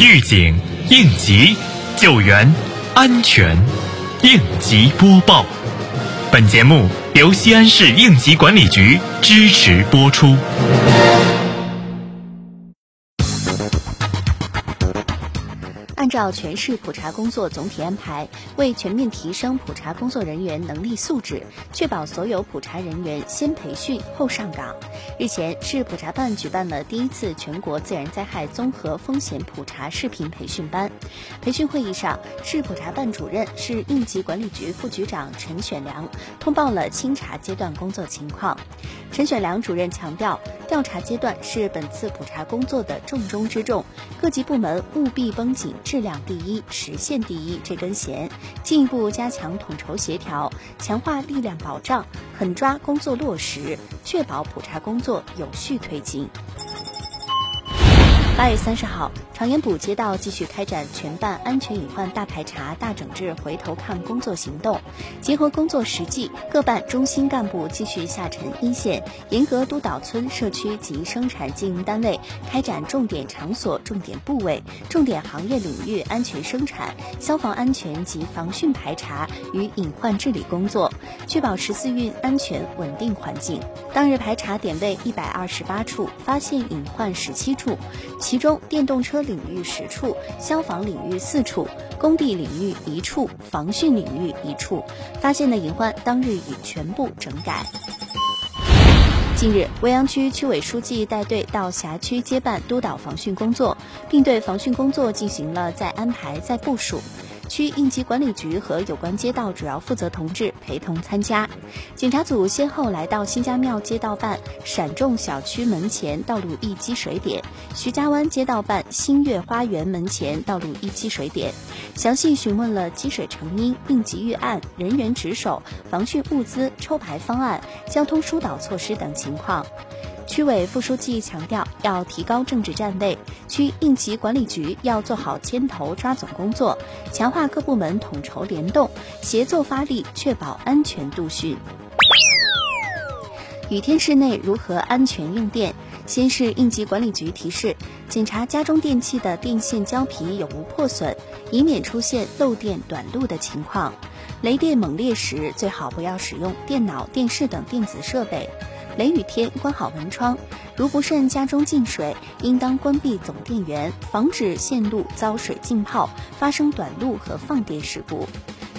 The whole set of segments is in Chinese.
预警、应急、救援、安全，应急播报。本节目由西安市应急管理局支持播出。照全市普查工作总体安排，为全面提升普查工作人员能力素质，确保所有普查人员先培训后上岗。日前，市普查办举办了第一次全国自然灾害综合风险普查视频培训班。培训会议上，市普查办主任、市应急管理局副局长陈选良通报了清查阶段工作情况。陈选良主任强调，调查阶段是本次普查工作的重中之重，各级部门务必绷紧质量第一、实现第一这根弦，进一步加强统筹协调，强化力量保障，狠抓工作落实，确保普查工作有序推进。八月三十号，长延补街道继续开展全办安全隐患大排查、大整治、回头看工作行动。结合工作实际，各办中心干部继续下沉一线，严格督导村社区及生产经营单位开展重点场所、重点部位、重点行业领域安全生产、消防安全及防汛排查与隐患治理工作，确保十四运安全稳定环境。当日排查点位一百二十八处，发现隐患十七处。其中，电动车领域十处，消防领域四处，工地领域一处，防汛领域一处，发现的隐患当日已全部整改。近日，未央区区委书记带队到辖区接办督导防汛工作，并对防汛工作进行了再安排、再部署。区应急管理局和有关街道主要负责同志陪同参加。检查组先后来到新家庙街道办闪众小区门前道路易积水点、徐家湾街道办新月花园门前道路易积水点，详细询问了积水成因、应急预案、人员值守、防汛物资抽排方案、交通疏导措施等情况。区委副书记强调，要提高政治站位，区应急管理局要做好牵头抓总工作，强化各部门统筹联动，协作发力，确保安全度汛。雨天室内如何安全用电？先是应急管理局提示，检查家中电器的电线胶皮有无破损，以免出现漏电短路的情况。雷电猛烈时，最好不要使用电脑、电视等电子设备。雷雨天关好门窗，如不慎家中进水，应当关闭总电源，防止线路遭水浸泡，发生短路和放电事故。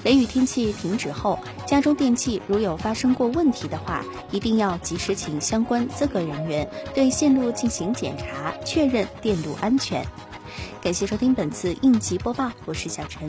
雷雨天气停止后，家中电器如有发生过问题的话，一定要及时请相关资格人员对线路进行检查，确认电路安全。感谢收听本次应急播报，我是小陈。